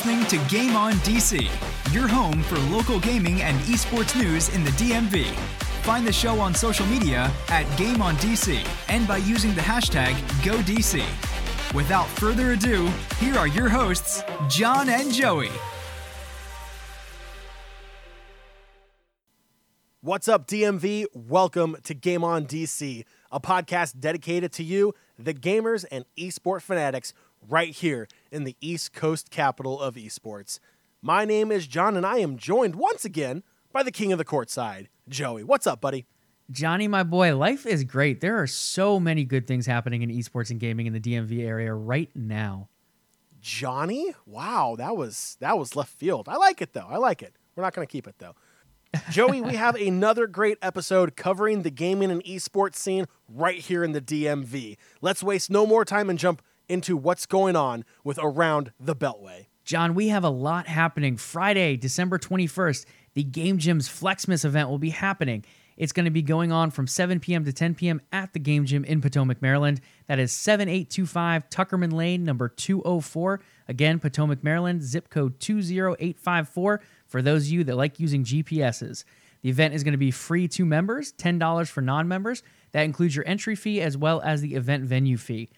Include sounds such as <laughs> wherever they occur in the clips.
listening to Game On DC, your home for local gaming and esports news in the DMV. Find the show on social media at Game On DC and by using the hashtag GoDC. Without further ado, here are your hosts, John and Joey. What's up, DMV? Welcome to Game On DC, a podcast dedicated to you, the gamers and esport fanatics, right here in the East Coast capital of esports. My name is John, and I am joined once again by the king of the courtside, Joey. What's up, buddy? Johnny, my boy, life is great. There are so many good things happening in esports and gaming in the DMV area right now. Johnny? Wow, that was that was left field. I like it though. I like it. We're not going to keep it though. <laughs> Joey, we have another great episode covering the gaming and esports scene right here in the DMV. Let's waste no more time and jump into what's going on with Around the Beltway. John, we have a lot happening. Friday, December 21st, the Game Gym's Flexmas event will be happening. It's going to be going on from 7 p.m. to 10 p.m. at the Game Gym in Potomac, Maryland. That is 7825 Tuckerman Lane, number 204. Again, Potomac, Maryland, zip code 20854 for those of you that like using GPSs. The event is going to be free to members, $10 for non members. That includes your entry fee as well as the event venue fee.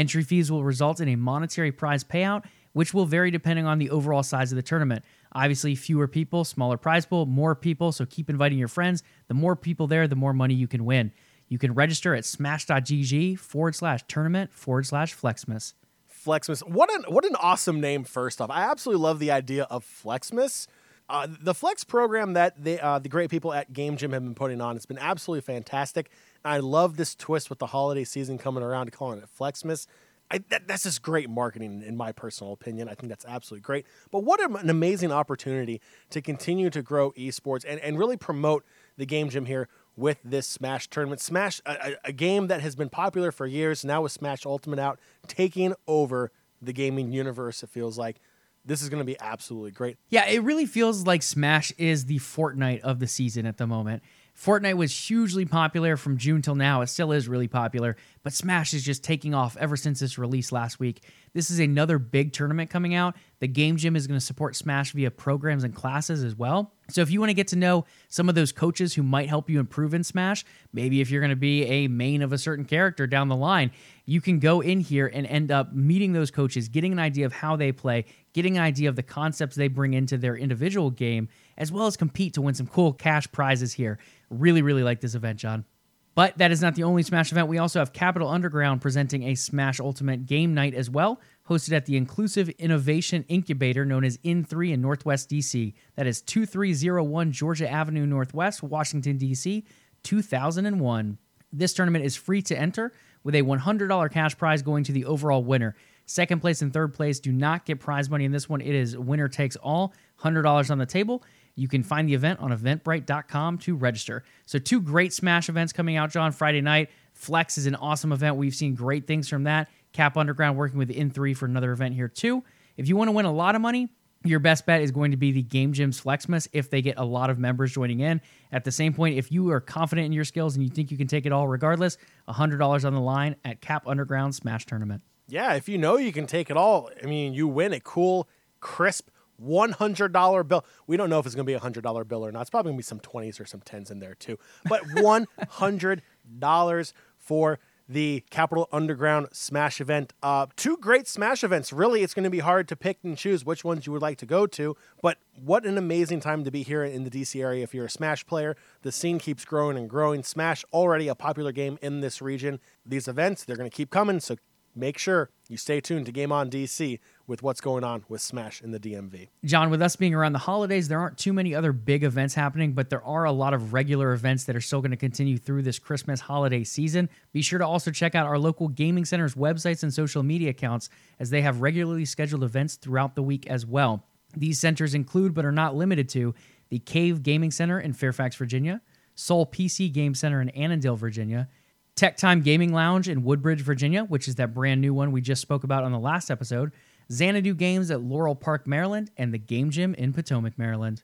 Entry fees will result in a monetary prize payout, which will vary depending on the overall size of the tournament. Obviously, fewer people, smaller prize pool, more people, so keep inviting your friends. The more people there, the more money you can win. You can register at smash.gg forward slash tournament forward slash flexmas. Flexmas. What an what an awesome name, first off. I absolutely love the idea of Flexmas. Uh, the Flex program that they, uh, the great people at Game Gym have been putting on, it's been absolutely fantastic. I love this twist with the holiday season coming around, calling it Flexmas. I, that, that's just great marketing, in my personal opinion. I think that's absolutely great. But what an amazing opportunity to continue to grow esports and, and really promote the Game Gym here with this Smash tournament. Smash, a, a game that has been popular for years, now with Smash Ultimate out, taking over the gaming universe, it feels like this is going to be absolutely great. Yeah, it really feels like Smash is the Fortnite of the season at the moment. Fortnite was hugely popular from June till now. It still is really popular, but Smash is just taking off ever since its release last week. This is another big tournament coming out. The Game Gym is going to support Smash via programs and classes as well. So if you want to get to know some of those coaches who might help you improve in Smash, maybe if you're going to be a main of a certain character down the line, you can go in here and end up meeting those coaches, getting an idea of how they play, getting an idea of the concepts they bring into their individual game, as well as compete to win some cool cash prizes here. Really, really like this event, John. But that is not the only Smash event. We also have Capital Underground presenting a Smash Ultimate game night as well, hosted at the Inclusive Innovation Incubator known as In3 in Northwest DC. That is 2301 Georgia Avenue Northwest, Washington, DC, 2001. This tournament is free to enter with a $100 cash prize going to the overall winner. Second place and third place do not get prize money in this one. It is winner takes all, $100 on the table. You can find the event on eventbrite.com to register. So, two great Smash events coming out, John, Friday night. Flex is an awesome event. We've seen great things from that. Cap Underground working with In3 for another event here, too. If you want to win a lot of money, your best bet is going to be the Game Gym's Flexmas if they get a lot of members joining in. At the same point, if you are confident in your skills and you think you can take it all regardless, $100 on the line at Cap Underground Smash Tournament. Yeah, if you know you can take it all, I mean, you win a cool, crisp $100 bill. We don't know if it's going to be a $100 bill or not. It's probably going to be some 20s or some 10s in there too. But <laughs> $100 for the Capital Underground Smash event. Uh, two great Smash events. Really, it's going to be hard to pick and choose which ones you would like to go to. But what an amazing time to be here in the DC area if you're a Smash player. The scene keeps growing and growing. Smash, already a popular game in this region. These events, they're going to keep coming. So make sure you stay tuned to Game On DC with what's going on with Smash in the DMV. John, with us being around the holidays, there aren't too many other big events happening, but there are a lot of regular events that are still going to continue through this Christmas holiday season. Be sure to also check out our local gaming centers' websites and social media accounts as they have regularly scheduled events throughout the week as well. These centers include, but are not limited to, the Cave Gaming Center in Fairfax, Virginia, Soul PC Game Center in Annandale, Virginia, Tech Time Gaming Lounge in Woodbridge, Virginia, which is that brand new one we just spoke about on the last episode, Xanadu Games at Laurel Park, Maryland, and the Game Gym in Potomac, Maryland.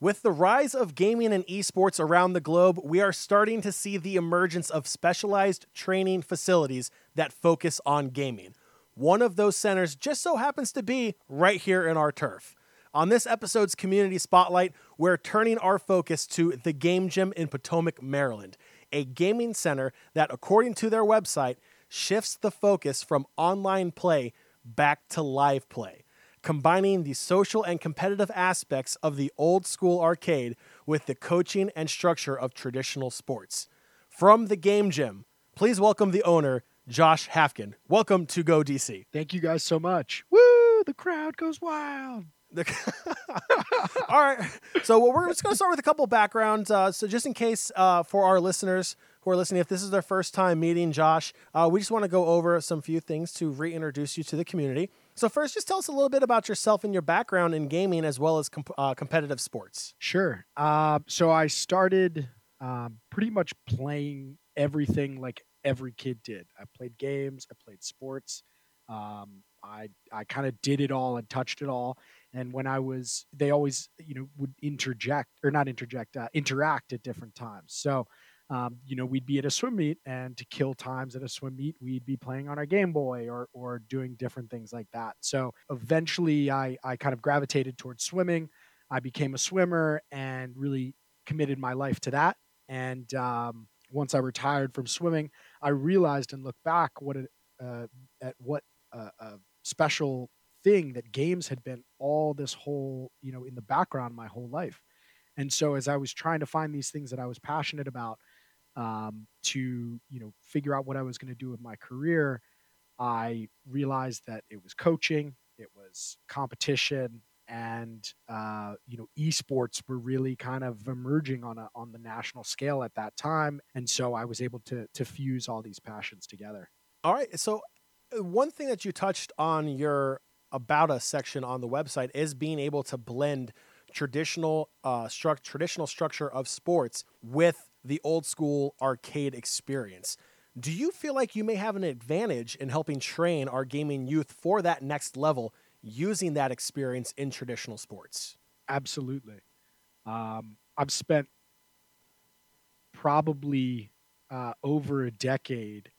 With the rise of gaming and esports around the globe, we are starting to see the emergence of specialized training facilities that focus on gaming. One of those centers just so happens to be right here in our turf. On this episode's Community Spotlight, we're turning our focus to the Game Gym in Potomac, Maryland, a gaming center that, according to their website, shifts the focus from online play back to live play, combining the social and competitive aspects of the old school arcade with the coaching and structure of traditional sports. From the Game Gym, please welcome the owner, Josh Hafkin. Welcome to Go DC. Thank you guys so much. Woo! The crowd goes wild. <laughs> All right. So well, we're just going to start with a couple backgrounds. Uh, so just in case uh, for our listeners who are listening, if this is their first time meeting Josh, uh, we just want to go over some few things to reintroduce you to the community. So first, just tell us a little bit about yourself and your background in gaming as well as comp- uh, competitive sports. Sure. Uh, so I started um, pretty much playing everything like every kid did. I played games. I played sports. Um, I I kind of did it all and touched it all. And when I was, they always you know would interject or not interject, uh, interact at different times. So. Um, you know, we'd be at a swim meet, and to kill times at a swim meet, we'd be playing on our Game Boy or or doing different things like that. So eventually, I I kind of gravitated towards swimming. I became a swimmer and really committed my life to that. And um, once I retired from swimming, I realized and looked back what a, uh, at what a, a special thing that games had been all this whole you know in the background my whole life. And so as I was trying to find these things that I was passionate about um, to you know figure out what I was going to do with my career, I realized that it was coaching, it was competition, and uh, you know esports were really kind of emerging on a on the national scale at that time and so i was able to to fuse all these passions together all right so uh, one thing that you touched on your about us section on the website is being able to blend traditional uh stru- traditional structure of sports with the old school arcade experience do you feel like you may have an advantage in helping train our gaming youth for that next level using that experience in traditional sports? Absolutely. Um, I've spent probably uh, over a decade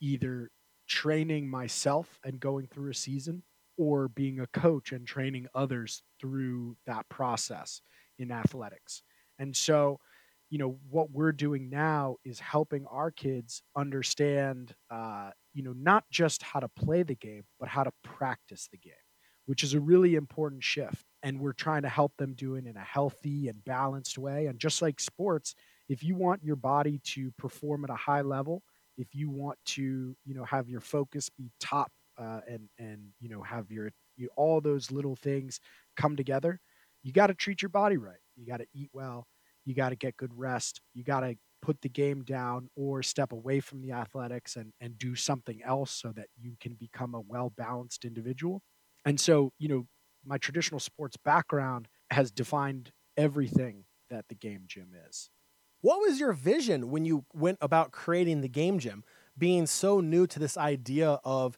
either training myself and going through a season or being a coach and training others through that process in athletics. And so, you know, what we're doing now is helping our kids understand, uh, you know, not just how to play the game, but how to practice the game which is a really important shift. And we're trying to help them do it in a healthy and balanced way. And just like sports, if you want your body to perform at a high level, if you want to, you know, have your focus be top uh, and and you know have your you, all those little things come together, you got to treat your body right. You got to eat well. You got to get good rest. You got to put the game down or step away from the athletics and and do something else so that you can become a well balanced individual and so, you know, my traditional sports background has defined everything that the game gym is. What was your vision when you went about creating the game gym, being so new to this idea of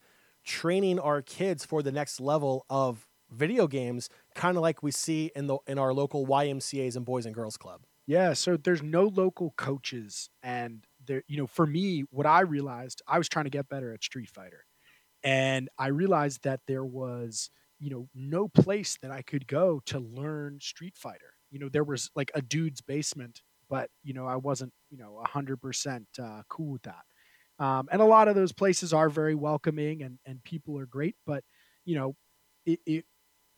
training our kids for the next level of video games, kind of like we see in the in our local YMCA's and Boys and Girls Club? Yeah, so there's no local coaches and there you know, for me what I realized, I was trying to get better at Street Fighter. And I realized that there was, you know, no place that I could go to learn Street Fighter. You know, there was like a dude's basement, but, you know, I wasn't, you know, 100% uh, cool with that. Um, and a lot of those places are very welcoming and, and people are great, but, you know, it, it,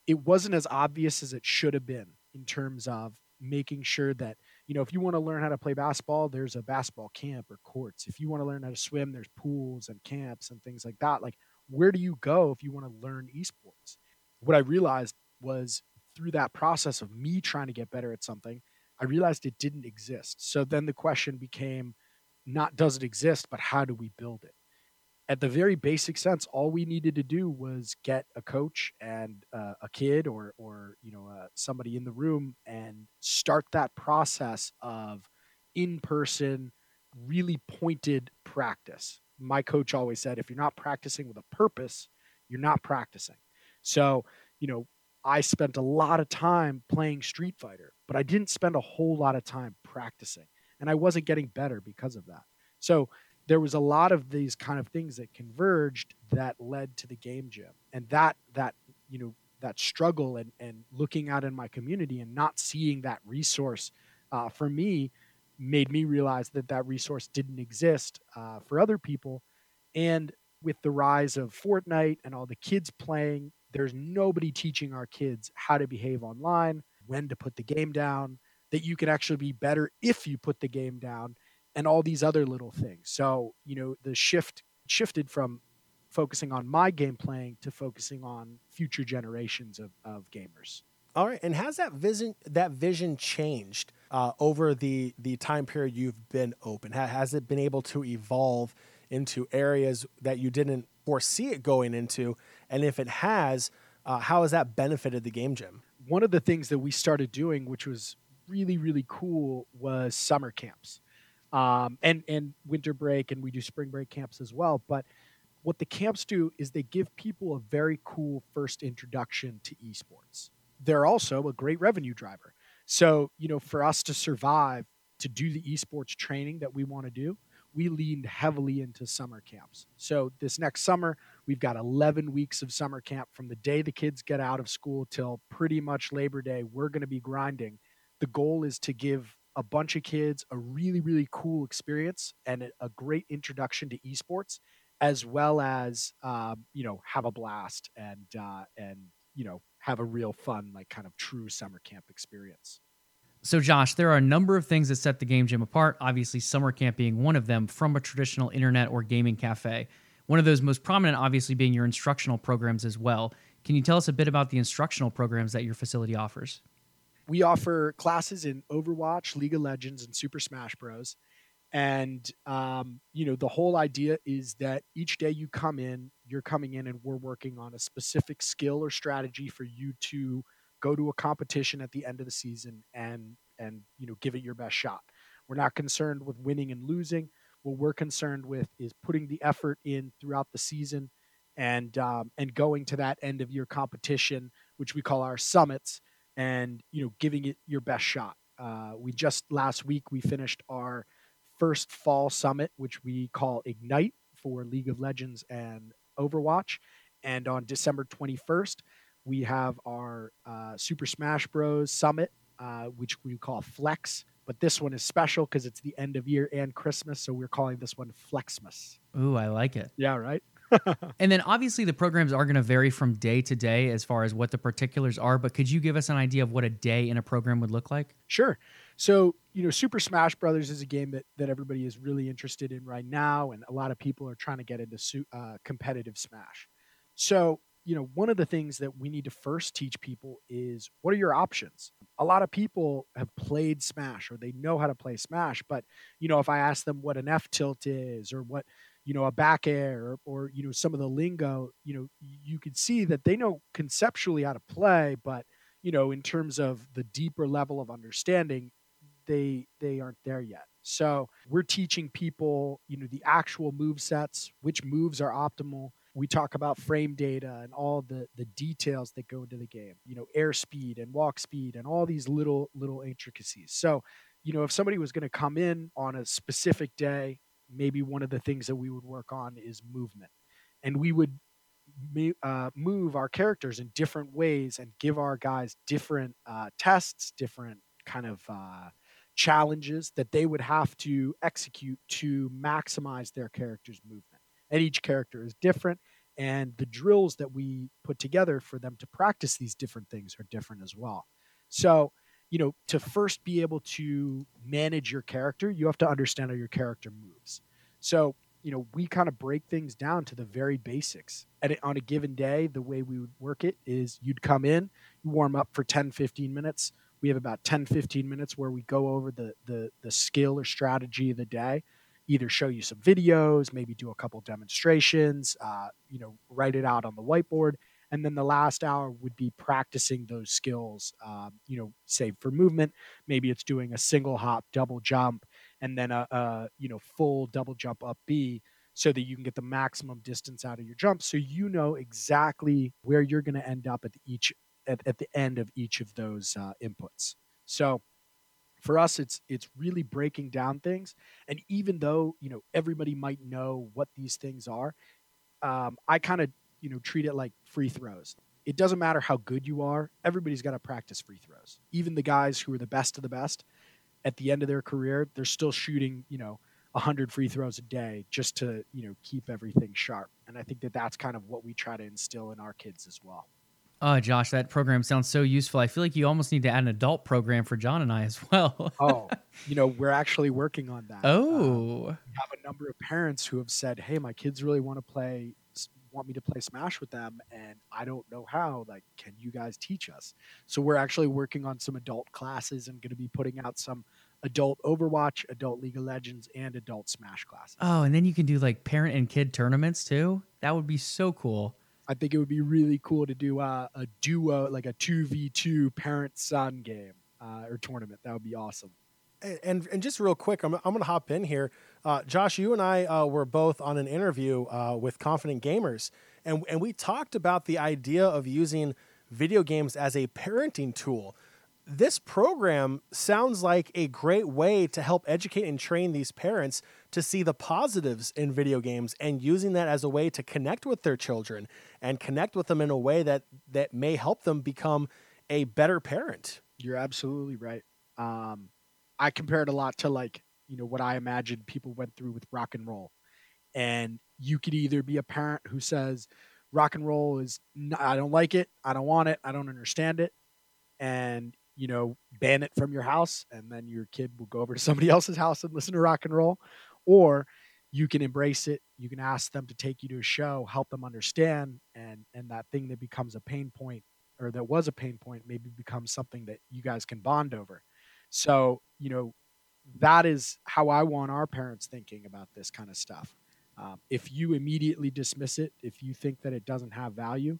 it wasn't as obvious as it should have been in terms of making sure that you know if you want to learn how to play basketball there's a basketball camp or courts if you want to learn how to swim there's pools and camps and things like that like where do you go if you want to learn esports? What I realized was through that process of me trying to get better at something, I realized it didn't exist. So then the question became not does it exist, but how do we build it? At the very basic sense, all we needed to do was get a coach and uh, a kid or, or you know, uh, somebody in the room and start that process of in person, really pointed practice my coach always said, if you're not practicing with a purpose, you're not practicing. So, you know, I spent a lot of time playing Street Fighter, but I didn't spend a whole lot of time practicing. And I wasn't getting better because of that. So there was a lot of these kind of things that converged that led to the game gym and that that you know that struggle and and looking out in my community and not seeing that resource uh, for me made me realize that that resource didn't exist uh, for other people and with the rise of fortnite and all the kids playing there's nobody teaching our kids how to behave online when to put the game down that you can actually be better if you put the game down and all these other little things. So, you know, the shift shifted from focusing on my game playing to focusing on future generations of, of gamers. All right, and has that vision that vision changed uh, over the the time period you've been open? Ha- has it been able to evolve into areas that you didn't foresee it going into? And if it has, uh, how has that benefited the game gym? One of the things that we started doing, which was really really cool, was summer camps um, and and winter break, and we do spring break camps as well. But what the camps do is they give people a very cool first introduction to esports. They're also a great revenue driver. So you know, for us to survive to do the esports training that we want to do, we leaned heavily into summer camps. So this next summer, we've got 11 weeks of summer camp from the day the kids get out of school till pretty much Labor Day. We're going to be grinding. The goal is to give a bunch of kids a really really cool experience and a, great introduction to esports as well as um, you know have a blast and uh, and you know have a real fun like kind of true summer camp experience. So josh there are a number of things that set the game gym apart obviously summer camp being one of them from a traditional internet or gaming cafe. One of those most prominent obviously being your instructional programs as well. Can you tell us a bit about the instructional programs that your facility offers we offer classes in Overwatch, League of Legends, and Super Smash Bros. And um, you know, the whole idea is that each day you come in, you're coming in, and we're working on a specific skill or strategy for you to go to a competition at the end of the season and and you know give it your best shot. We're not concerned with winning and losing. What we're concerned with is putting the effort in throughout the season and um, and going to that end of year competition, which we call our summits, and you know giving it your best shot. Uh, we just last week we finished our first fall summit, which we call Ignite for League of Legends and Overwatch, and on December 21st we have our uh, Super Smash Bros. Summit, uh, which we call Flex. But this one is special because it's the end of year and Christmas, so we're calling this one Flexmas. Ooh, I like it. Yeah, right. <laughs> and then obviously the programs are going to vary from day to day as far as what the particulars are, but could you give us an idea of what a day in a program would look like? Sure. So, you know, Super Smash Brothers is a game that, that everybody is really interested in right now, and a lot of people are trying to get into uh, competitive Smash. So, you know, one of the things that we need to first teach people is what are your options? A lot of people have played Smash or they know how to play Smash, but, you know, if I ask them what an F tilt is or what, you know a back air or, or, you know some of the lingo you know you could see that they know conceptually how to play but you know in terms of the deeper level of understanding they they aren't there yet. So we're teaching people you know the actual move sets which moves are optimal. We talk about frame data and all the the details that go into the game you know air speed and walk speed and all these little little intricacies. So you know if somebody was going to come in on a specific day maybe one of the things that we would work on is movement. And we would uh, move our characters in different ways and give our guys different uh, tests, different kind of uh, challenges that they would have to execute to maximize their character's movement. And each character is different. And the drills that we put together for them to practice these different things are different as well. So you know, to first be able to manage your character, you have to understand how your character moves. So, you know, we kind of break things down to the very basics. And on a given day, the way we would work it is you'd come in, you warm up for 10, 15 minutes. We have about 10, 15 minutes where we go over the the the skill or strategy of the day, either show you some videos, maybe do a couple demonstrations, uh, you know, write it out on the whiteboard, and then the last hour would be practicing those skills um, you know say for movement maybe it's doing a single hop double jump and then a, a you know full double jump up b so that you can get the maximum distance out of your jump so you know exactly where you're going to end up at each at, at the end of each of those uh, inputs. So for us it's it's really breaking down things and even though you know everybody might know what these things are um, i kind of you know treat it like free throws it doesn't matter how good you are everybody's got to practice free throws even the guys who are the best of the best at the end of their career they're still shooting you know 100 free throws a day just to you know keep everything sharp and i think that that's kind of what we try to instill in our kids as well Oh, Josh, that program sounds so useful. I feel like you almost need to add an adult program for John and I as well. <laughs> oh, you know, we're actually working on that. Oh, um, we have a number of parents who have said, "Hey, my kids really want to play, want me to play Smash with them, and I don't know how. Like, can you guys teach us?" So we're actually working on some adult classes and going to be putting out some adult Overwatch, adult League of Legends, and adult Smash classes. Oh, and then you can do like parent and kid tournaments too. That would be so cool. I think it would be really cool to do uh, a duo, like a two v two parent son game uh, or tournament. That would be awesome. And, and, and just real quick, I'm, I'm going to hop in here. Uh, Josh, you and I uh, were both on an interview uh, with Confident Gamers, and and we talked about the idea of using video games as a parenting tool this program sounds like a great way to help educate and train these parents to see the positives in video games and using that as a way to connect with their children and connect with them in a way that that may help them become a better parent. You're absolutely right. Um, I compare it a lot to like you know what I imagine people went through with rock and roll, and you could either be a parent who says rock and roll is I don't like it, I don't want it, I don't understand it, and you know, ban it from your house and then your kid will go over to <laughs> somebody else's house and listen to rock and roll. Or you can embrace it. You can ask them to take you to a show, help them understand, and and that thing that becomes a pain point or that was a pain point maybe becomes something that you guys can bond over. So, you know, that is how I want our parents thinking about this kind of stuff. Um, if you immediately dismiss it, if you think that it doesn't have value,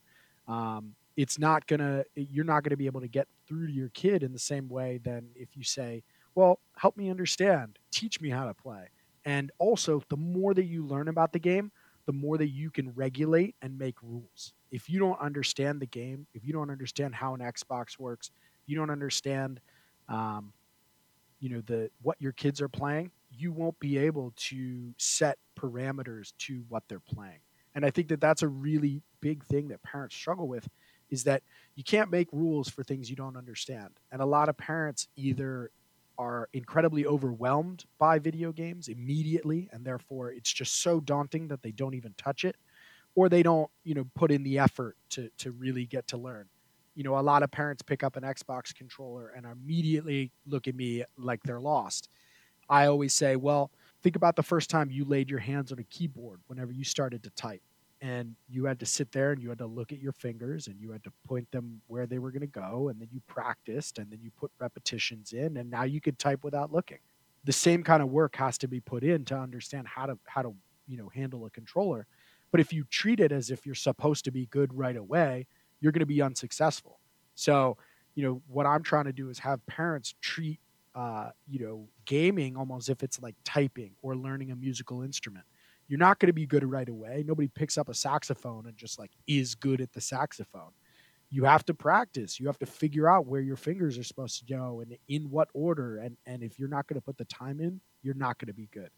um, it's not gonna you're not gonna be able to get through to your kid in the same way than if you say well help me understand. Teach me how to play. And also the more that you learn about the game the more that you can regulate and make rules. If you don't understand the game if you don't understand how an xbox works you don't understand um, you know the what your kids are playing you won't be able to set parameters to what they're playing and i think that that's a really big thing that parents struggle with is that you can't make rules for things you don't understand. And a lot of parents either are incredibly overwhelmed by video games immediately and therefore it's just so daunting that they don't even touch it or they don't, you know, put in the effort to to really get to learn. You know, a lot of parents pick up an Xbox controller and immediately look at me like they're lost. I always say, well, think about the first time you laid your hands on a keyboard whenever you started to type and you had to sit there and you had to look at your fingers and you had to point them where they were going to go and then you practiced and then you put repetitions in and now you could type without looking the same kind of work has to be put in to understand how to how to you know handle a controller but if you treat it as if you're supposed to be good right away you're going to be unsuccessful so you know what i'm trying to do is have parents treat uh, you know gaming almost if it's like typing or learning a musical instrument you're not going to be good right away. Nobody picks up a saxophone and just like is good at the saxophone. You have to practice. You have to figure out where your fingers are supposed to go and in what order. And and if you're not going to put the time in, you're not going to be good.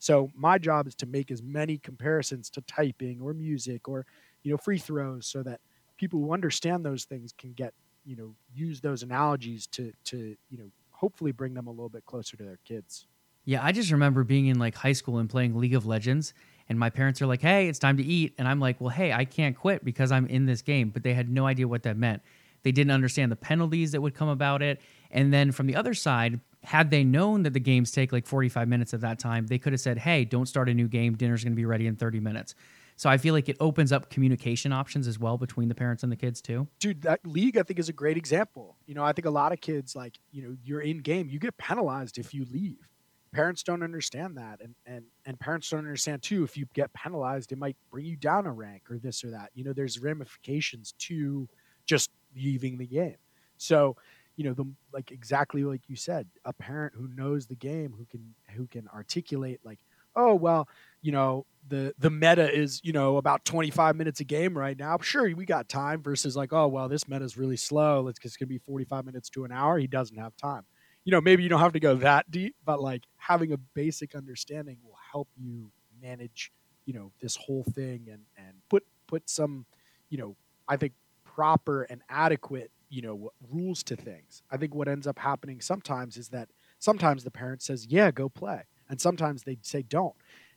So my job is to make as many comparisons to typing or music or you know free throws so that people who understand those things can get you know use those analogies to to you know hopefully bring them a little bit closer to their kids. Yeah, I just remember being in like high school and playing League of Legends, and my parents are like, "Hey, it's time to eat," and I'm like, "Well, hey, I can't quit because I'm in this game." But they had no idea what that meant. They didn't understand the penalties that would come about it. And then from the other side, had they known that the games take like 45 minutes of that time, they could have said, "Hey, don't start a new game. Dinner's going to be ready in 30 minutes." So I feel like it opens up communication options as well between the parents and the kids too. Dude, that league I think is a great example. You know, I think a lot of kids like, you know, you're in game, you get penalized if you leave parents don't understand that and and and parents don't understand too if you get penalized it might bring you down a rank or this or that you know there's ramifications to just leaving the game so you know the like exactly like you said a parent who knows the game who can who can articulate like oh well you know the the meta is you know about 25 minutes a game right now sure we got time versus like oh well this meta is really slow it's, it's to be 45 minutes to an hour he doesn't have time you know, maybe you don't have to go that deep, but like having a basic understanding will help you manage, you know, this whole thing and and put put some, you know, I think proper and adequate, you know, rules to things. I think what ends up happening sometimes is that sometimes the parent says, "Yeah, go play." And sometimes they say don't.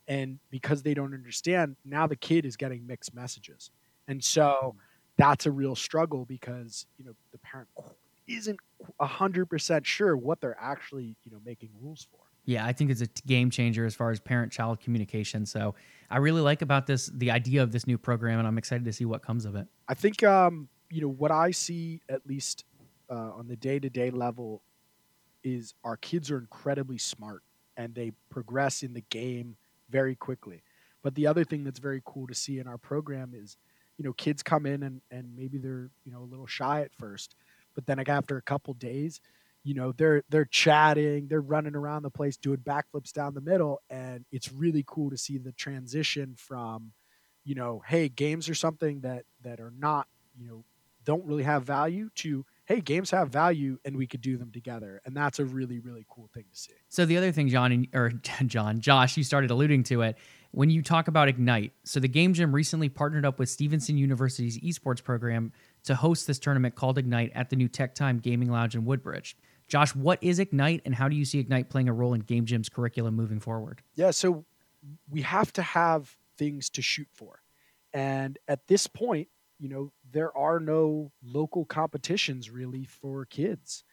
And because they don't understand, now the kid is getting mixed messages. And so that's a real struggle because, you know, the parent isn't 100% sure what they're actually, you know, making rules for. Yeah, I think it's a game changer as far as parent child communication. So I really like about this the idea of this new program, and I'm excited to see what comes of it. I think, um, you know, what I see at least uh, on the day to day level is our kids are incredibly smart and they progress in the game very quickly. But the other thing that's very cool to see in our program is, you know, kids come in and, and maybe they're, you know, a little shy at first, but then like after a couple days, you know, they're they're chatting, they're running around the place doing backflips down the middle, and it's really cool to see the transition from, you know, hey, games are something that that are not, you know, don't really have value to hey, games have value and we could do them together. And that's a really, really cool thing to see. So the other thing, John, or <laughs> John, Josh, you started alluding to it when you talk about Ignite. So the Game Gym recently partnered up with Stevenson University's esports program to host this tournament called Ignite at the new Tech Time Gaming Lounge in Woodbridge. Josh, what is Ignite and how do you see Ignite playing a role in Game Gym's curriculum moving forward? Yeah, so we have to have things to shoot for. And at this point, you know, there are no local competitions really for kids.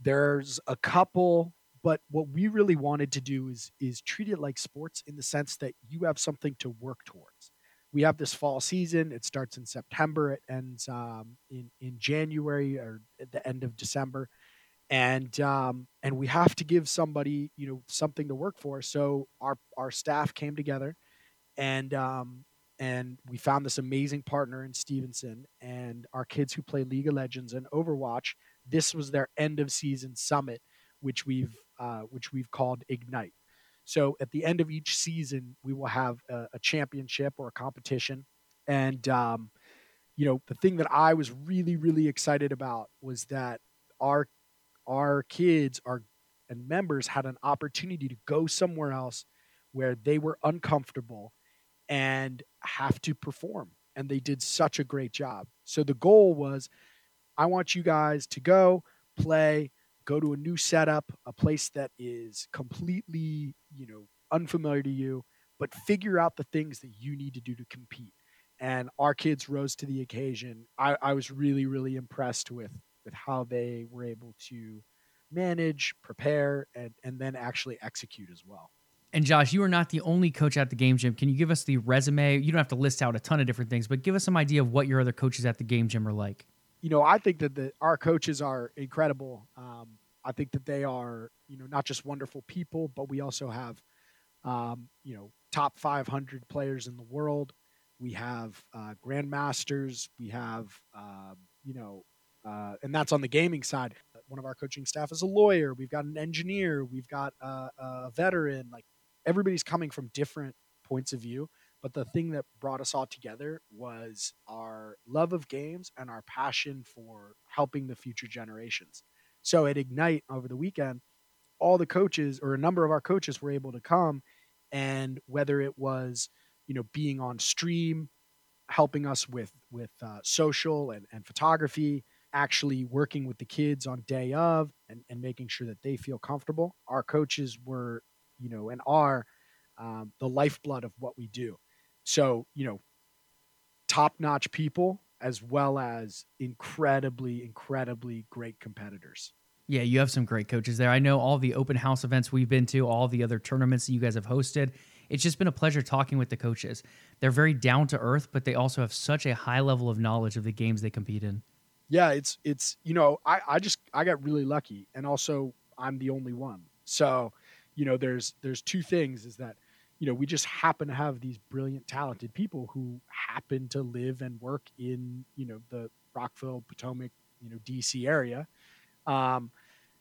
There's a couple, but what we really wanted to do is is treat it like sports in the sense that you have something to work towards. We have this fall season. It starts in September. It ends um, in in January or at the end of December, and um, and we have to give somebody you know something to work for. So our our staff came together, and um, and we found this amazing partner in Stevenson and our kids who play League of Legends and Overwatch. This was their end of season summit, which we've uh, which we've called Ignite. So at the end of each season, we will have a, a championship or a competition, and um, you know the thing that I was really really excited about was that our our kids our and members had an opportunity to go somewhere else where they were uncomfortable and have to perform. And they did such a great job. So the goal was I want you guys to go play, go to a new setup, a place that is completely, you know, unfamiliar to you, but figure out the things that you need to do to compete. And our kids rose to the occasion. I, I was really, really impressed with with how they were able to manage, prepare, and, and then actually execute as well. And Josh, you are not the only coach at the game gym. Can you give us the resume? You don't have to list out a ton of different things, but give us some idea of what your other coaches at the game gym are like. You know, I think that the, our coaches are incredible. Um, I think that they are, you know, not just wonderful people, but we also have, um, you know, top 500 players in the world. We have uh, grandmasters. We have, uh, you know, uh, and that's on the gaming side. One of our coaching staff is a lawyer. We've got an engineer. We've got a, a veteran. Like everybody's coming from different points of view but the thing that brought us all together was our love of games and our passion for helping the future generations. So at ignite over the weekend all the coaches or a number of our coaches were able to come and whether it was you know being on stream helping us with with uh, social and, and photography actually working with the kids on day of and, and making sure that they feel comfortable. Our coaches were you know, and are um, the lifeblood of what we do. So, you know, top notch people as well as incredibly, incredibly great competitors. Yeah, you have some great coaches there. I know all the open house events we've been to, all the other tournaments that you guys have hosted. It's just been a pleasure talking with the coaches. They're very down to earth, but they also have such a high level of knowledge of the games they compete in. Yeah, it's it's you know, I, I just I got really lucky and also I'm the only one. So you know there's there's two things is that you know we just happen to have these brilliant talented people who happen to live and work in you know the rockville potomac you know dc area. Um,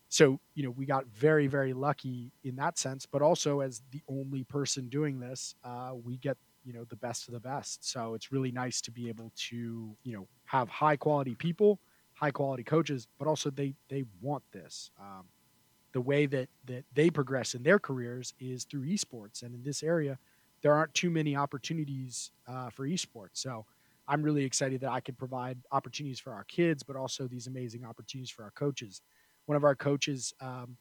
so you know we got very very lucky in that sense but also as the only person doing this uh, we get you know the best of the best. So it's really nice to be able to you know have high quality people high quality coaches but also they they want this. Um, the way that that they progress in their careers is through esports, and in this area, there aren't too many opportunities uh, for esports. So I'm really excited that I can provide opportunities for our kids, but also these amazing opportunities for our coaches. One of our coaches um,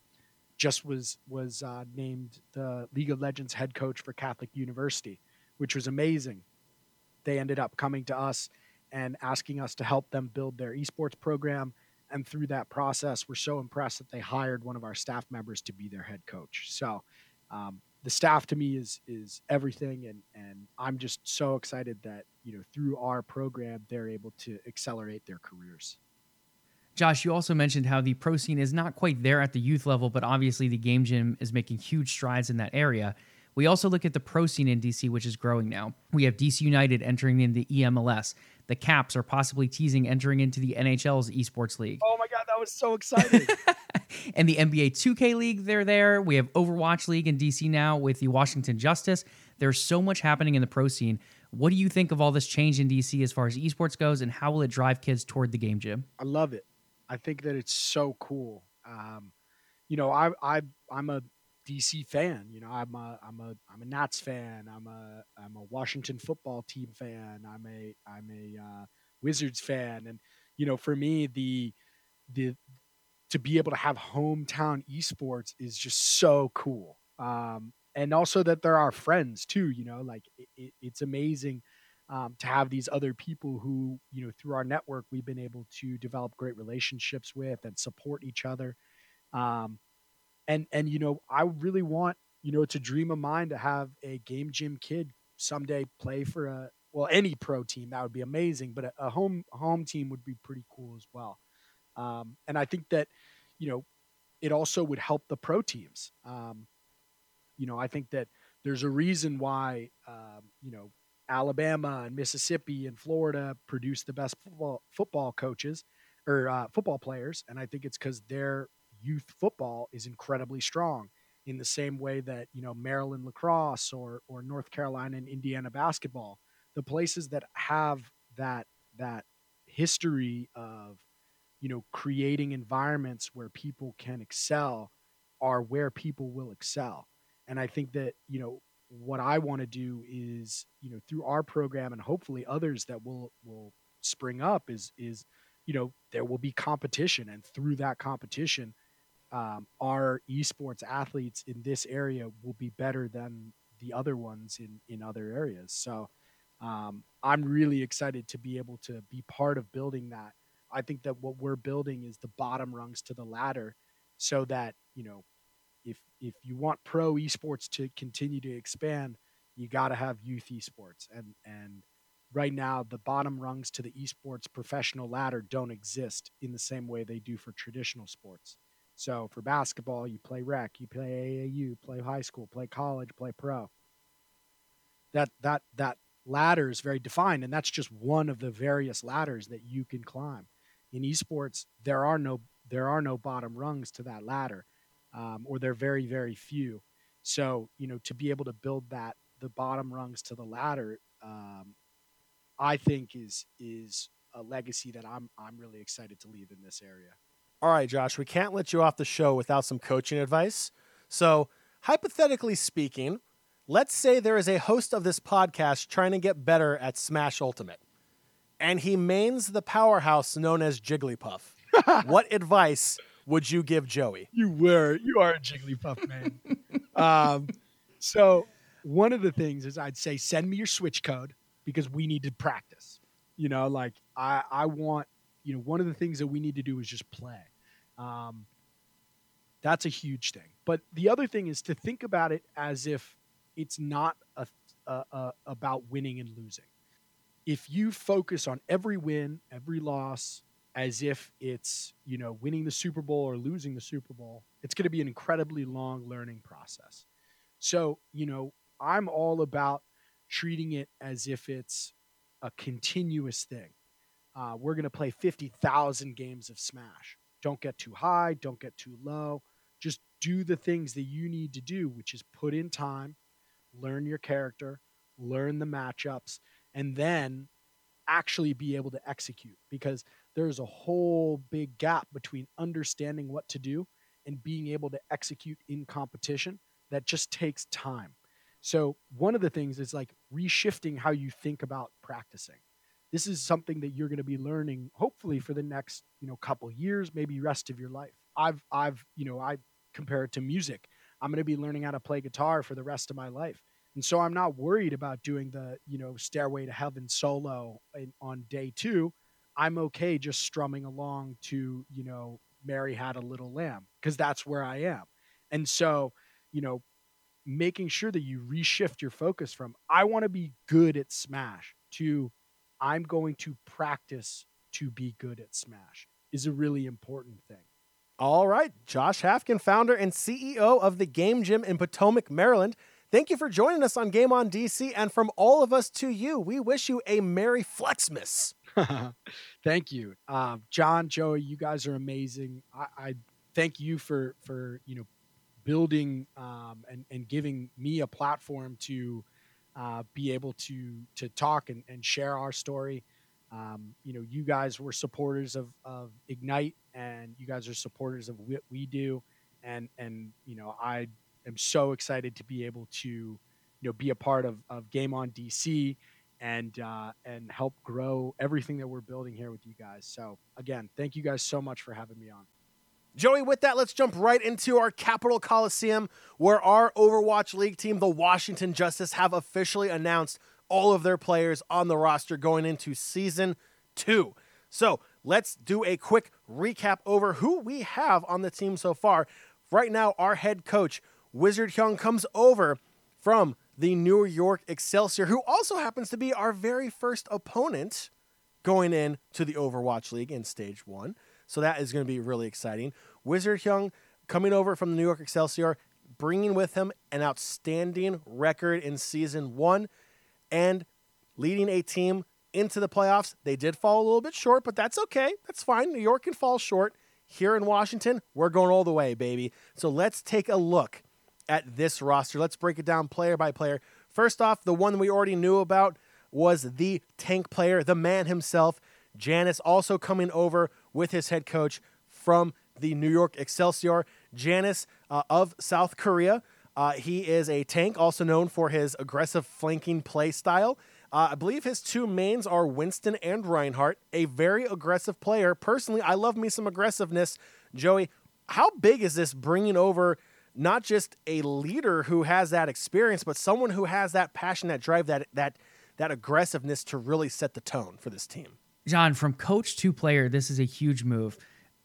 just was was uh, named the League of Legends head coach for Catholic University, which was amazing. They ended up coming to us and asking us to help them build their esports program. And through that process, we're so impressed that they hired one of our staff members to be their head coach. So um, the staff to me is is everything, and and I'm just so excited that you know through our program they're able to accelerate their careers. Josh, you also mentioned how the pro scene is not quite there at the youth level, but obviously the game gym is making huge strides in that area. We also look at the pro scene in DC, which is growing now. We have DC United entering in the EMLS. The Caps are possibly teasing entering into the NHL's esports league. Oh my God, that was so exciting! <laughs> and the NBA 2K League, they're there. We have Overwatch League in DC now with the Washington Justice. There's so much happening in the pro scene. What do you think of all this change in DC as far as esports goes, and how will it drive kids toward the game gym? I love it. I think that it's so cool. Um, you know, I I I'm a DC fan. You know, I'm a I'm a I'm a Nats fan. I'm a I'm a Washington football team fan. I'm a I'm a uh, Wizards fan, and you know, for me, the the to be able to have hometown esports is just so cool. Um, and also that there are our friends too. You know, like it, it, it's amazing. Um, to have these other people who, you know, through our network, we've been able to develop great relationships with and support each other. Um, and and you know i really want you know it's a dream of mine to have a game gym kid someday play for a well any pro team that would be amazing but a, a home home team would be pretty cool as well. Um, and i think that you know it also would help the pro teams. Um, you know i think that there's a reason why um, you know alabama and mississippi and florida produce the best football football coaches or uh, football players. And i think it's because they're youth football is incredibly strong in the same way that you know Maryland lacrosse or or North Carolina and Indiana basketball. The places that have that that history of you know creating environments where people can excel are where people will excel. And i think that you know what i want to do is you know through our program and hopefully others that will will spring up is is you know there will be competition. And through that competition um, our esports athletes in this area will be better than the other ones in in other areas. So um, I'm really excited to be able to be part of building that. I think that what we're building is the bottom rungs to the ladder, so that you know, if if you want pro esports to continue to expand, you got to have youth esports, and and right now the bottom rungs to the esports professional ladder don't exist in the same way they do for traditional sports. So for basketball, you play rec, you play AAU, play high school, play college, play pro. That that that ladder is very defined, and that's just one of the various ladders that you can climb. In esports, there are no there are no bottom rungs to that ladder, um, or they're very very few. So you know to be able to build that the bottom rungs to the ladder, um, I think is is a legacy that I'm I'm really excited to leave in this area all right, Josh, we can't let you off the show without some coaching advice. So, hypothetically speaking, let's say there is a host of this podcast trying to get better at Smash Ultimate, and he mains the powerhouse known as Jigglypuff. <laughs> what advice would you give Joey? You were, you are a Jigglypuff man. um, so, one of the things is I'd say send me your Switch code because we need to practice. You know, like I, I want you know, one of the things that we need to do is just play. Um, that's a huge thing. But the other thing is to think about it as if it's not a, a, a, about winning and losing. If you focus on every win, every loss, as if it's you know winning the Super Bowl or losing the Super Bowl, it's going to be an incredibly long learning process. So you know I'm all about treating it as if it's a continuous thing. Uh, we're going to play 50,000 games of Smash. Don't get too high, don't get too low. Just do the things that you need to do, which is put in time, learn your character, learn the matchups, and then actually be able to execute because there's a whole big gap between understanding what to do and being able to execute in competition that just takes time. So one of the things is like reshifting how you think about practicing. This is something that you're going to be learning hopefully for the next, you know, couple years, maybe rest of your life. I've I've, you know, I compare it to music. I'm going to be learning how to play guitar for the rest of my life. And so I'm not worried about doing the, you know, Stairway to Heaven solo in, on day 2. I'm okay just strumming along to, you know, Mary had a little lamb because that's where I am. And so, you know, making sure that you reshift your focus from I want to be good at Smash to I'm going to practice to be good at Smash is a really important thing. All right, Josh Hafkin, founder and CEO of the Game Gym in Potomac, Maryland. Thank you for joining us on Game On DC, and from all of us to you, we wish you a Merry Flexmas. <laughs> thank you, um, John, Joey. You guys are amazing. I, I thank you for for you know building um, and, and giving me a platform to uh, be able to to talk and, and share our story. Um, you know, you guys were supporters of, of Ignite, and you guys are supporters of what we do, and and you know, I am so excited to be able to, you know, be a part of, of Game On DC, and uh, and help grow everything that we're building here with you guys. So again, thank you guys so much for having me on. Joey, with that, let's jump right into our Capitol Coliseum, where our Overwatch League team, the Washington Justice, have officially announced all of their players on the roster going into season two. So let's do a quick recap over who we have on the team so far. Right now, our head coach, Wizard Hyung, comes over from the New York Excelsior, who also happens to be our very first opponent going in to the Overwatch League in stage one. So that is going to be really exciting. Wizard Hyung coming over from the New York Excelsior, bringing with him an outstanding record in season one and leading a team into the playoffs. They did fall a little bit short, but that's okay. That's fine. New York can fall short. Here in Washington, we're going all the way, baby. So let's take a look at this roster. Let's break it down player by player. First off, the one we already knew about was the tank player, the man himself, Janus, also coming over with his head coach from the New York Excelsior, Janus uh, of South Korea. Uh, he is a tank, also known for his aggressive flanking play style. Uh, I believe his two mains are Winston and Reinhardt, a very aggressive player. Personally, I love me some aggressiveness. Joey, how big is this bringing over not just a leader who has that experience, but someone who has that passion, that drive, that that that aggressiveness to really set the tone for this team? John, from coach to player, this is a huge move.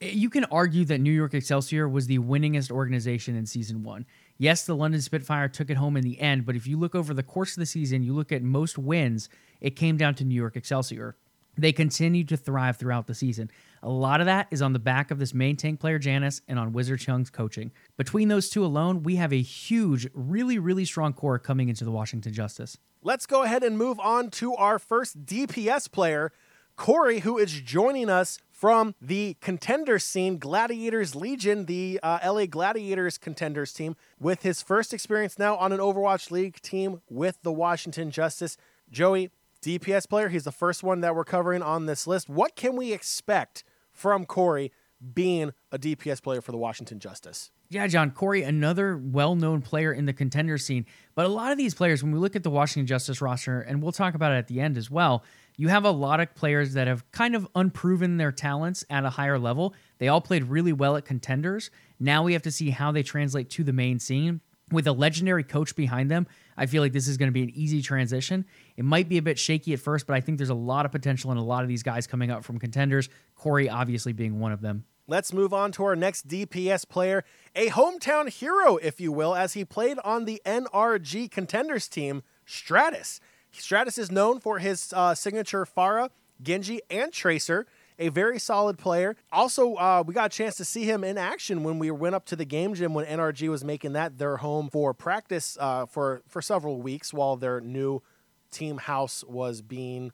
Eh, you can argue that New York Excelsior was the winningest organization in season one. Yes, the London Spitfire took it home in the end, but if you look over the course of the season, you look at most wins, it came down to New York Excelsior. They continued to thrive throughout the season. A lot of that is on the back of this main tank player, Janus, and on Wizard Hyung's coaching. Between those two alone, we have a huge, really, really strong core coming into the Washington Justice. Let's go ahead and move on to our first DPS player, Corey, who is joining us from the contender scene, Gladiators Legion, the uh, LA Gladiators contenders team, with his first experience now on an Overwatch League team with the Washington Justice. Joey, DPS player, he's the first one that we're covering on this list. What can we expect from Corey being a DPS player for the Washington Justice? Yeah, John Corey, another well-known player in the contender scene. But a lot of these players, when we look at the Washington Justice roster, and we'll talk about it at the end as well, you have a lot of players that have kind of unproven their talents at a higher level. They all played really well at contenders. Now we have to see how they translate to the main scene. With a legendary coach behind them, I feel like this is going to be an easy transition. It might be a bit shaky at first, but I think there's a lot of potential in a lot of these guys coming up from contenders. Corey, obviously, being one of them. Let's move on to our next DPS player, a hometown hero, if you will, as he played on the NRG contenders team, Stratus. Stratus is known for his uh, signature Pharah, Genji, and Tracer. A very solid player. Also, uh, we got a chance to see him in action when we went up to the game gym when NRG was making that their home for practice uh, for for several weeks while their new team house was being.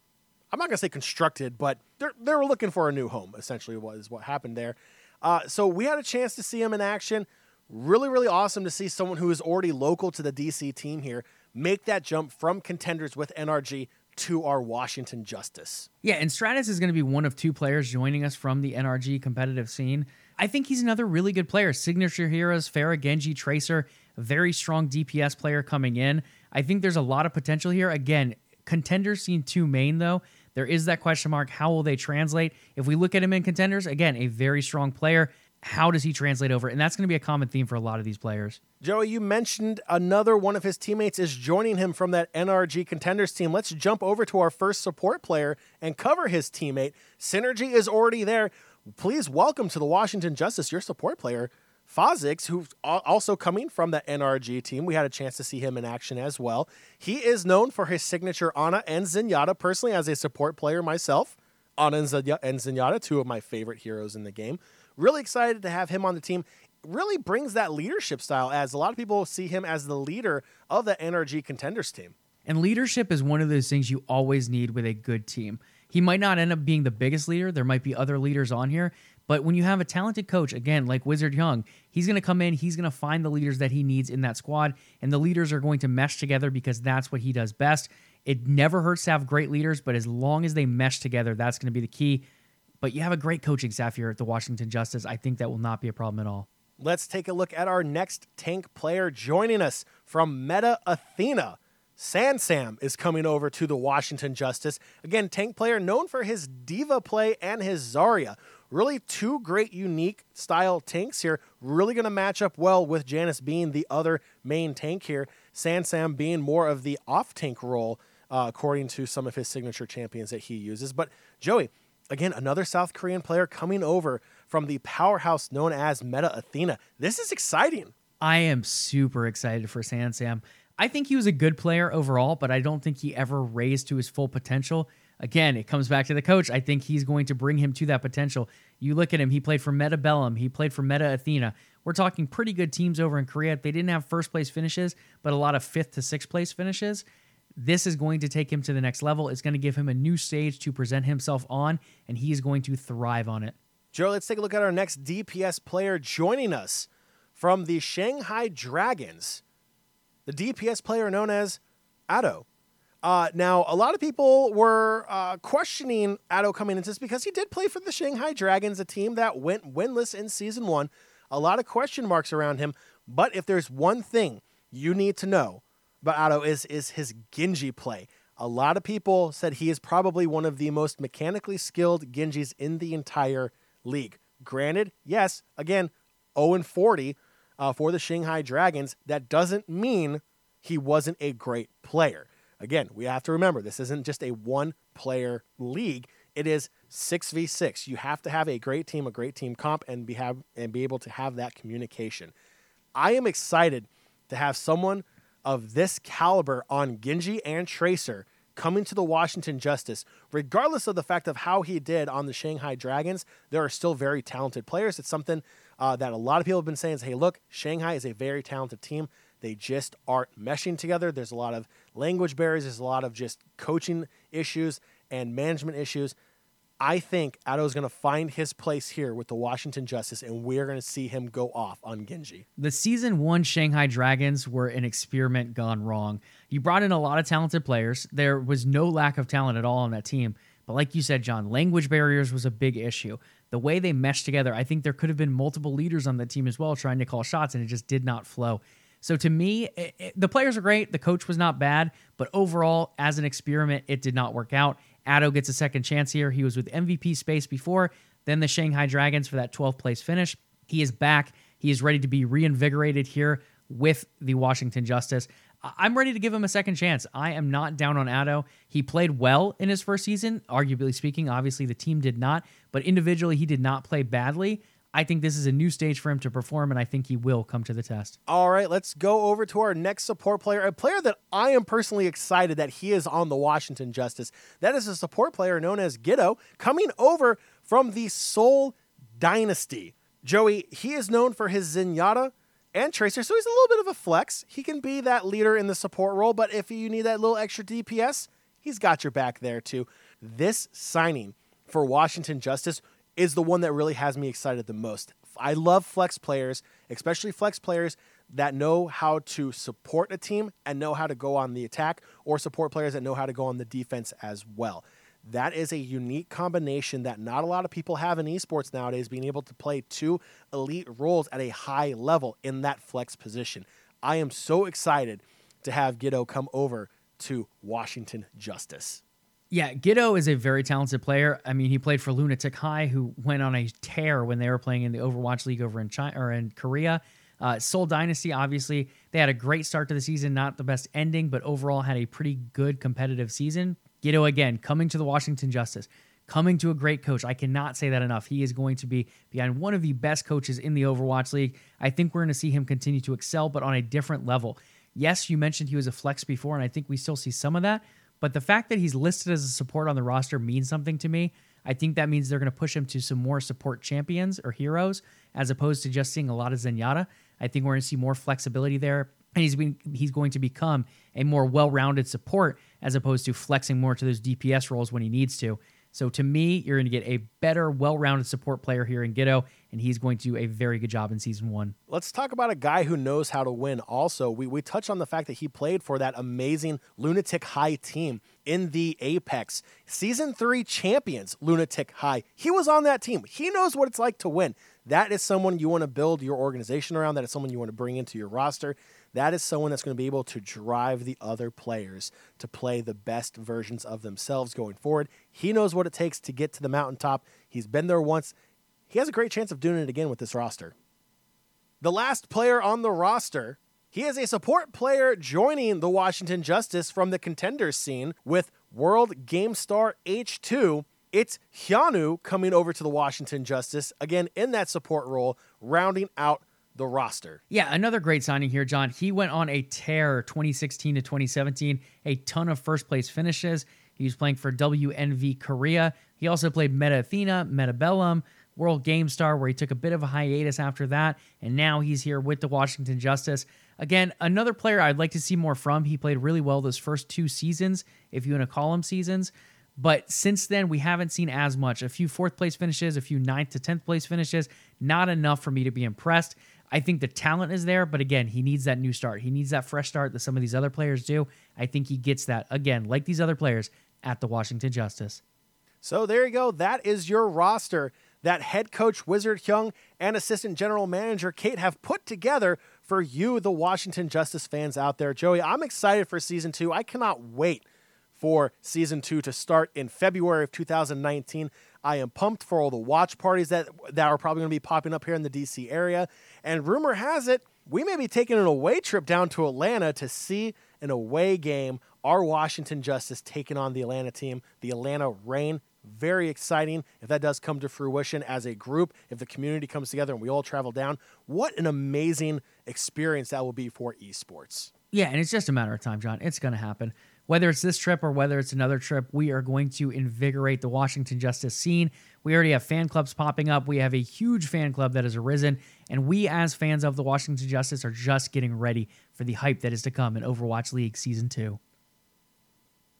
I'm not gonna say constructed, but they were looking for a new home. Essentially, was what happened there. Uh, so we had a chance to see him in action. Really, really awesome to see someone who is already local to the DC team here make that jump from contenders with NRG to our Washington Justice. Yeah, and Stratus is going to be one of two players joining us from the NRG competitive scene. I think he's another really good player. Signature heroes, Pharah, Genji, Tracer, very strong DPS player coming in. I think there's a lot of potential here. Again, contenders seen two main though. There is that question mark. How will they translate? If we look at him in contenders, again, a very strong player. How does he translate over? And that's going to be a common theme for a lot of these players. Joey, you mentioned another one of his teammates is joining him from that NRG contenders team. Let's jump over to our first support player and cover his teammate. Synergy is already there. Please welcome to the Washington Justice, your support player, Fahzix, who's also coming from the NRG team. We had a chance to see him in action as well. He is known for his signature Ana and Zenyatta. Personally, as a support player myself, Ana and Zenyatta, two of my favorite heroes in the game. Really excited to have him on the team. Really brings that leadership style, as a lot of people see him as the leader of the NRG contenders team. And leadership is one of those things you always need with a good team. He might not end up being the biggest leader. There might be other leaders on here, but when you have a talented coach, again, like Wizard Hyung, he's going to come in, he's going to find the leaders that he needs in that squad, and the leaders are going to mesh together because that's what he does best. It never hurts to have great leaders, but as long as they mesh together, that's going to be the key. But you have a great coaching staff here at the Washington Justice. I think that will not be a problem at all. Let's take a look at our next tank player joining us from Meta Athena. Sansam is coming over to the Washington Justice. Again, tank player known for his D.Va play and his Zarya. Really, two great unique style tanks here. Really going to match up well with Janus being the other main tank here. Sansam being more of the off tank role, uh, according to some of his signature champions that he uses. But Joey, Again, another South Korean player coming over from the powerhouse known as Meta Athena. This is exciting. I am super excited for Sansam. I think he was a good player overall, but I don't think he ever raised to his full potential. Again, it comes back to the coach. I think he's going to bring him to that potential. You look at him, he played for Meta Bellum, he played for Meta Athena. We're talking pretty good teams over in Korea. They didn't have first place finishes, but a lot of fifth to sixth place finishes. This is going to take him to the next level. It's going to give him a new stage to present himself on, and he is going to thrive on it. Joe, let's take a look at our next DPS player joining us from the Shanghai Dragons, the DPS player known as Ado. Uh, now, a lot of people were uh, questioning Ado coming into this because he did play for the Shanghai Dragons, a team that went winless in season one. A lot of question marks around him. But if there's one thing you need to know about Ado is is his Genji play. A lot of people said he is probably one of the most mechanically skilled Genjis in the entire league. Granted, yes, again, 0 and 40 uh, for the Shanghai Dragons. That doesn't mean he wasn't a great player. Again, we have to remember this isn't just a one player league. It is 6v6. You have to have a great team, a great team comp and be have and be able to have that communication. I am excited to have someone of this caliber on Genji and Tracer coming to the Washington Justice, regardless of the fact of how he did on the Shanghai Dragons, there are still very talented players. It's something uh, that a lot of people have been saying is, hey, look, Shanghai is a very talented team. They just aren't meshing together. There's a lot of language barriers, there's a lot of just coaching issues and management issues. I think is going to find his place here with the Washington Justice, and we're going to see him go off on Genji. The season one Shanghai Dragons were an experiment gone wrong. You brought in a lot of talented players. There was no lack of talent at all on that team. But like you said, John, language barriers was a big issue. The way they meshed together, I think there could have been multiple leaders on the team as well trying to call shots, and it just did not flow. So to me, it, it, the players are great. The coach was not bad, but overall, as an experiment, it did not work out. Ado gets a second chance here. He was with MVP Space before, then the Shanghai Dragons for that 12th place finish. He is back. He is ready to be reinvigorated here with the Washington Justice. I'm ready to give him a second chance. I am not down on Ado. He played well in his first season, arguably speaking. Obviously, the team did not, but individually, he did not play badly. I think this is a new stage for him to perform, and I think he will come to the test. All right, let's go over to our next support player, a player that I am personally excited that he is on the Washington Justice. That is a support player known as Gido, coming over from the Seoul Dynasty. Joey, he is known for his Zenyatta and Tracer, so he's a little bit of a flex. He can be that leader in the support role, but if you need that little extra DPS, he's got your back there too. This signing for Washington Justice is the one that really has me excited the most. I love flex players, especially flex players that know how to support a team and know how to go on the attack, or support players that know how to go on the defense as well. That is a unique combination that not a lot of people have in esports nowadays, being able to play two elite roles at a high level in that flex position. I am so excited to have Gido come over to Washington Justice. Yeah, Gido is a very talented player. I mean, he played for Lunatic-Hai, who went on a tear when they were playing in the Overwatch League over in China or in Korea. Uh, Seoul Dynasty, obviously, they had a great start to the season, not the best ending, but overall had a pretty good competitive season. Giddo again coming to the Washington Justice, coming to a great coach. I cannot say that enough. He is going to be behind one of the best coaches in the Overwatch League. I think we're going to see him continue to excel, but on a different level. Yes, you mentioned he was a flex before, and I think we still see some of that. But the fact that he's listed as a support on the roster means something to me. I think that means they're going to push him to some more support champions or heroes as opposed to just seeing a lot of Zenyatta. I think we're going to see more flexibility there. And he's been, he's going to become a more well-rounded support as opposed to flexing more to those DPS roles when he needs to. So to me, you're going to get a better, well-rounded support player here in Gido, and he's going to do a very good job in season one. Let's talk about a guy who knows how to win. Also, we we touched on the fact that he played for that amazing Lunatic-Hai team in the Apex season three champions, Lunatic-Hai. He was on that team. He knows what it's like to win. That is someone you want to build your organization around. That is someone you want to bring into your roster. That is someone that's going to be able to drive the other players to play the best versions of themselves going forward. He knows what it takes to get to the mountaintop. He's been there once. He has a great chance of doing it again with this roster. The last player on the roster, he is a support player joining the Washington Justice from the contenders scene with World Game Star H2. It's Hyunwoo coming over to the Washington Justice, again in that support role, rounding out the roster. Yeah, another great signing here, John. He went on a tear 2016 to 2017, a ton of first place finishes. He was playing for WNV Korea. He also played Meta Athena, Metabellum, World Game Star, where he took a bit of a hiatus after that. And now he's here with the Washington Justice. Again, another player I'd like to see more from. He played really well those first two seasons, if you want to call them seasons. But since then, we haven't seen as much. A few fourth place finishes, a few ninth to 10th place finishes, not enough for me to be impressed. I think the talent is there, but again, he needs that new start. He needs that fresh start that some of these other players do. I think he gets that, again, like these other players at the Washington Justice. So there you go. That is your roster that head coach Wizard Hyung and assistant general manager Kate have put together for you, the Washington Justice fans out there. Joey, I'm excited for season two. I cannot wait for season two to start in February of 2019. I am pumped for all the watch parties that that are probably going to be popping up here in the DC area. And rumor has it, we may be taking an away trip down to Atlanta to see an away game. Our Washington Justice taking on the Atlanta team, the Atlanta Reign. Very exciting if that does come to fruition as a group, if the community comes together and we all travel down. What an amazing experience that will be for esports. Yeah, and it's just a matter of time, John. It's going to happen whether it's this trip or whether it's another trip, we are going to invigorate the Washington Justice scene. We already have fan clubs popping up. We have a huge fan club that has arisen, and we, as fans of the Washington Justice, are just getting ready for the hype that is to come in Overwatch League Season 2.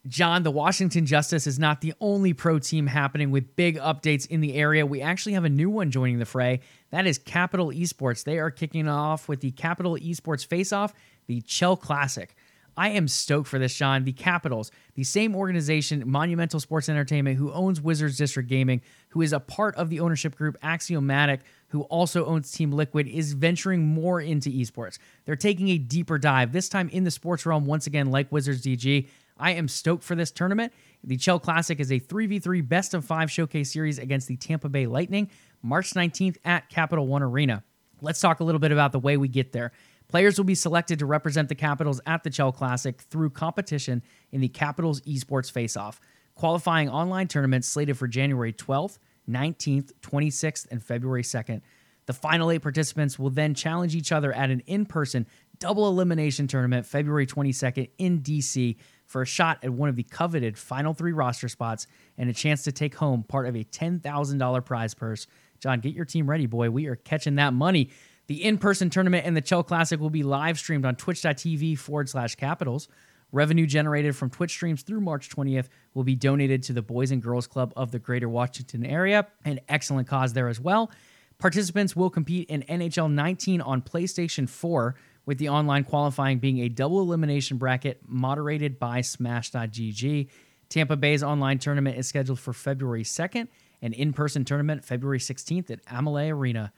John, the Washington Justice is not the only pro team happening with big updates in the area. We actually have a new one joining the fray. That is Capital Esports. They are kicking off with the Capital Esports Face Off, the Chel Classic. I am stoked for this, Sean. The Capitals, the same organization, Monumental Sports Entertainment, who owns Wizards District Gaming, who is a part of the ownership group Axiomatic, who also owns Team Liquid, is venturing more into esports. They're taking a deeper dive, this time in the sports realm, once again, like Wizards DG. I am stoked for this tournament. The Chel Classic is a 3v3 best of five showcase series against the Tampa Bay Lightning, March 19th at Capital One Arena. Let's talk a little bit about the way we get there. Players will be selected to represent the Capitals at the Chel Classic through competition in the Capitals Esports Face-Off. Qualifying online tournaments slated for January 12th, 19th, 26th, and February 2nd. The final eight participants will then challenge each other at an in person double elimination tournament February 22nd in DC for a shot at one of the coveted final three roster spots and a chance to take home part of a $10,000 prize purse. John, get your team ready, boy. We are catching that money. The in person tournament and the Chel Classic will be live streamed on twitch.tv forward slash capitals. Revenue generated from Twitch streams through March 20th will be donated to the Boys and Girls Club of the Greater Washington area, an excellent cause there as well. Participants will compete in NHL 19 on PlayStation 4, with the online qualifying being a double elimination bracket moderated by Smash.gg. Tampa Bay's online tournament is scheduled for February 2nd, and in person tournament February 16th at Amalie Arena.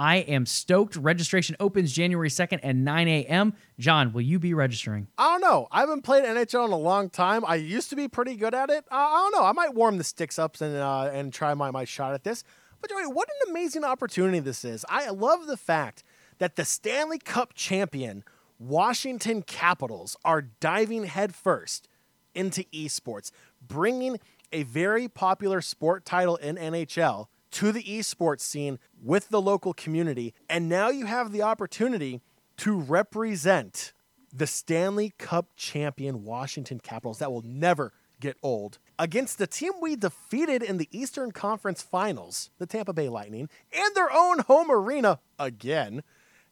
I am stoked. Registration opens January 2nd at 9 a.m. John, will you be registering? I don't know. I haven't played NHL in a long time. I used to be pretty good at it. Uh, I don't know. I might warm the sticks up and uh, and try my, my shot at this. But Joey, what an amazing opportunity this is. I love the fact that the Stanley Cup champion Washington Capitals are diving headfirst into esports, bringing a very popular sport title in NHL to the esports scene with the local community. And now you have the opportunity to represent the Stanley Cup champion Washington Capitals that will never get old against the team we defeated in the Eastern Conference Finals, the Tampa Bay Lightning, and their own home arena again.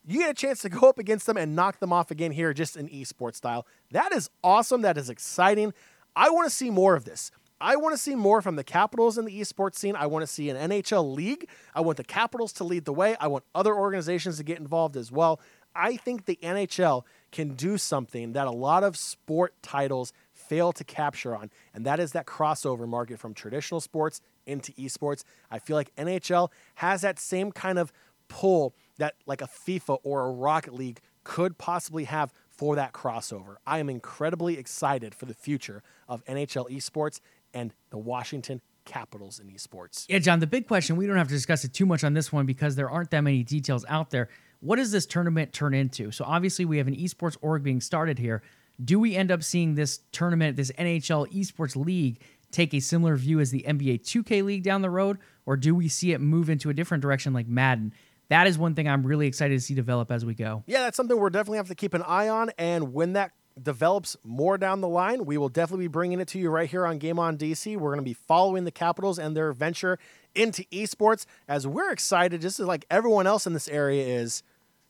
You get a chance to go up against them and knock them off again here, just in esports style. That is awesome. That is exciting. I want to see more of this. I want to see more from the Capitals in the esports scene. I want to see an NHL league. I want the Capitals to lead the way. I want other organizations to get involved as well. I think the NHL can do something that a lot of sport titles fail to capture on, and that is that crossover market from traditional sports into esports. I feel like NHL has that same kind of pull that like a FIFA or a Rocket League could possibly have for that crossover. I am incredibly excited for the future of NHL esports and the Washington Capitals in esports. Yeah, John, the big question, we don't have to discuss it too much on this one because there aren't that many details out there. What does this tournament turn into? So, obviously, we have an esports org being started here. Do we end up seeing this tournament, this NHL esports league, take a similar view as the NBA 2K League down the road, or do we see it move into a different direction like Madden? That is one thing I'm really excited to see develop as we go. Yeah, that's something we're definitely have to keep an eye on. And when that develops more down the line, we will definitely be bringing it to you right here on Game On DC. We're going to be following the Capitals and their venture into esports as we're excited, just like everyone else in this area is,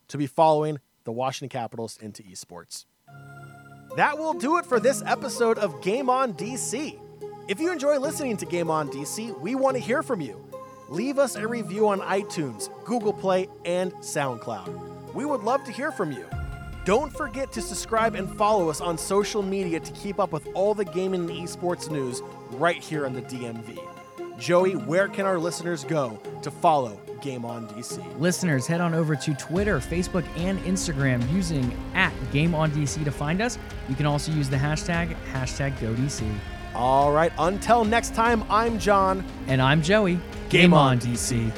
to be following the Washington Capitals into esports. That will do it for this episode of Game On DC. If you enjoy listening to Game On DC, we want to hear from you. Leave us a review on iTunes, Google Play, and SoundCloud. We would love to hear from you. Don't forget to subscribe and follow us on social media to keep up with all the gaming and esports news right here in the DMV. Joey, where can our listeners go to follow Game On DC? Listeners, head on over to Twitter, Facebook, and Instagram using at Game On DC to find us. You can also use the hashtag hashtag GoDC. All right, until next time, I'm John. And I'm Joey. Game on, DC.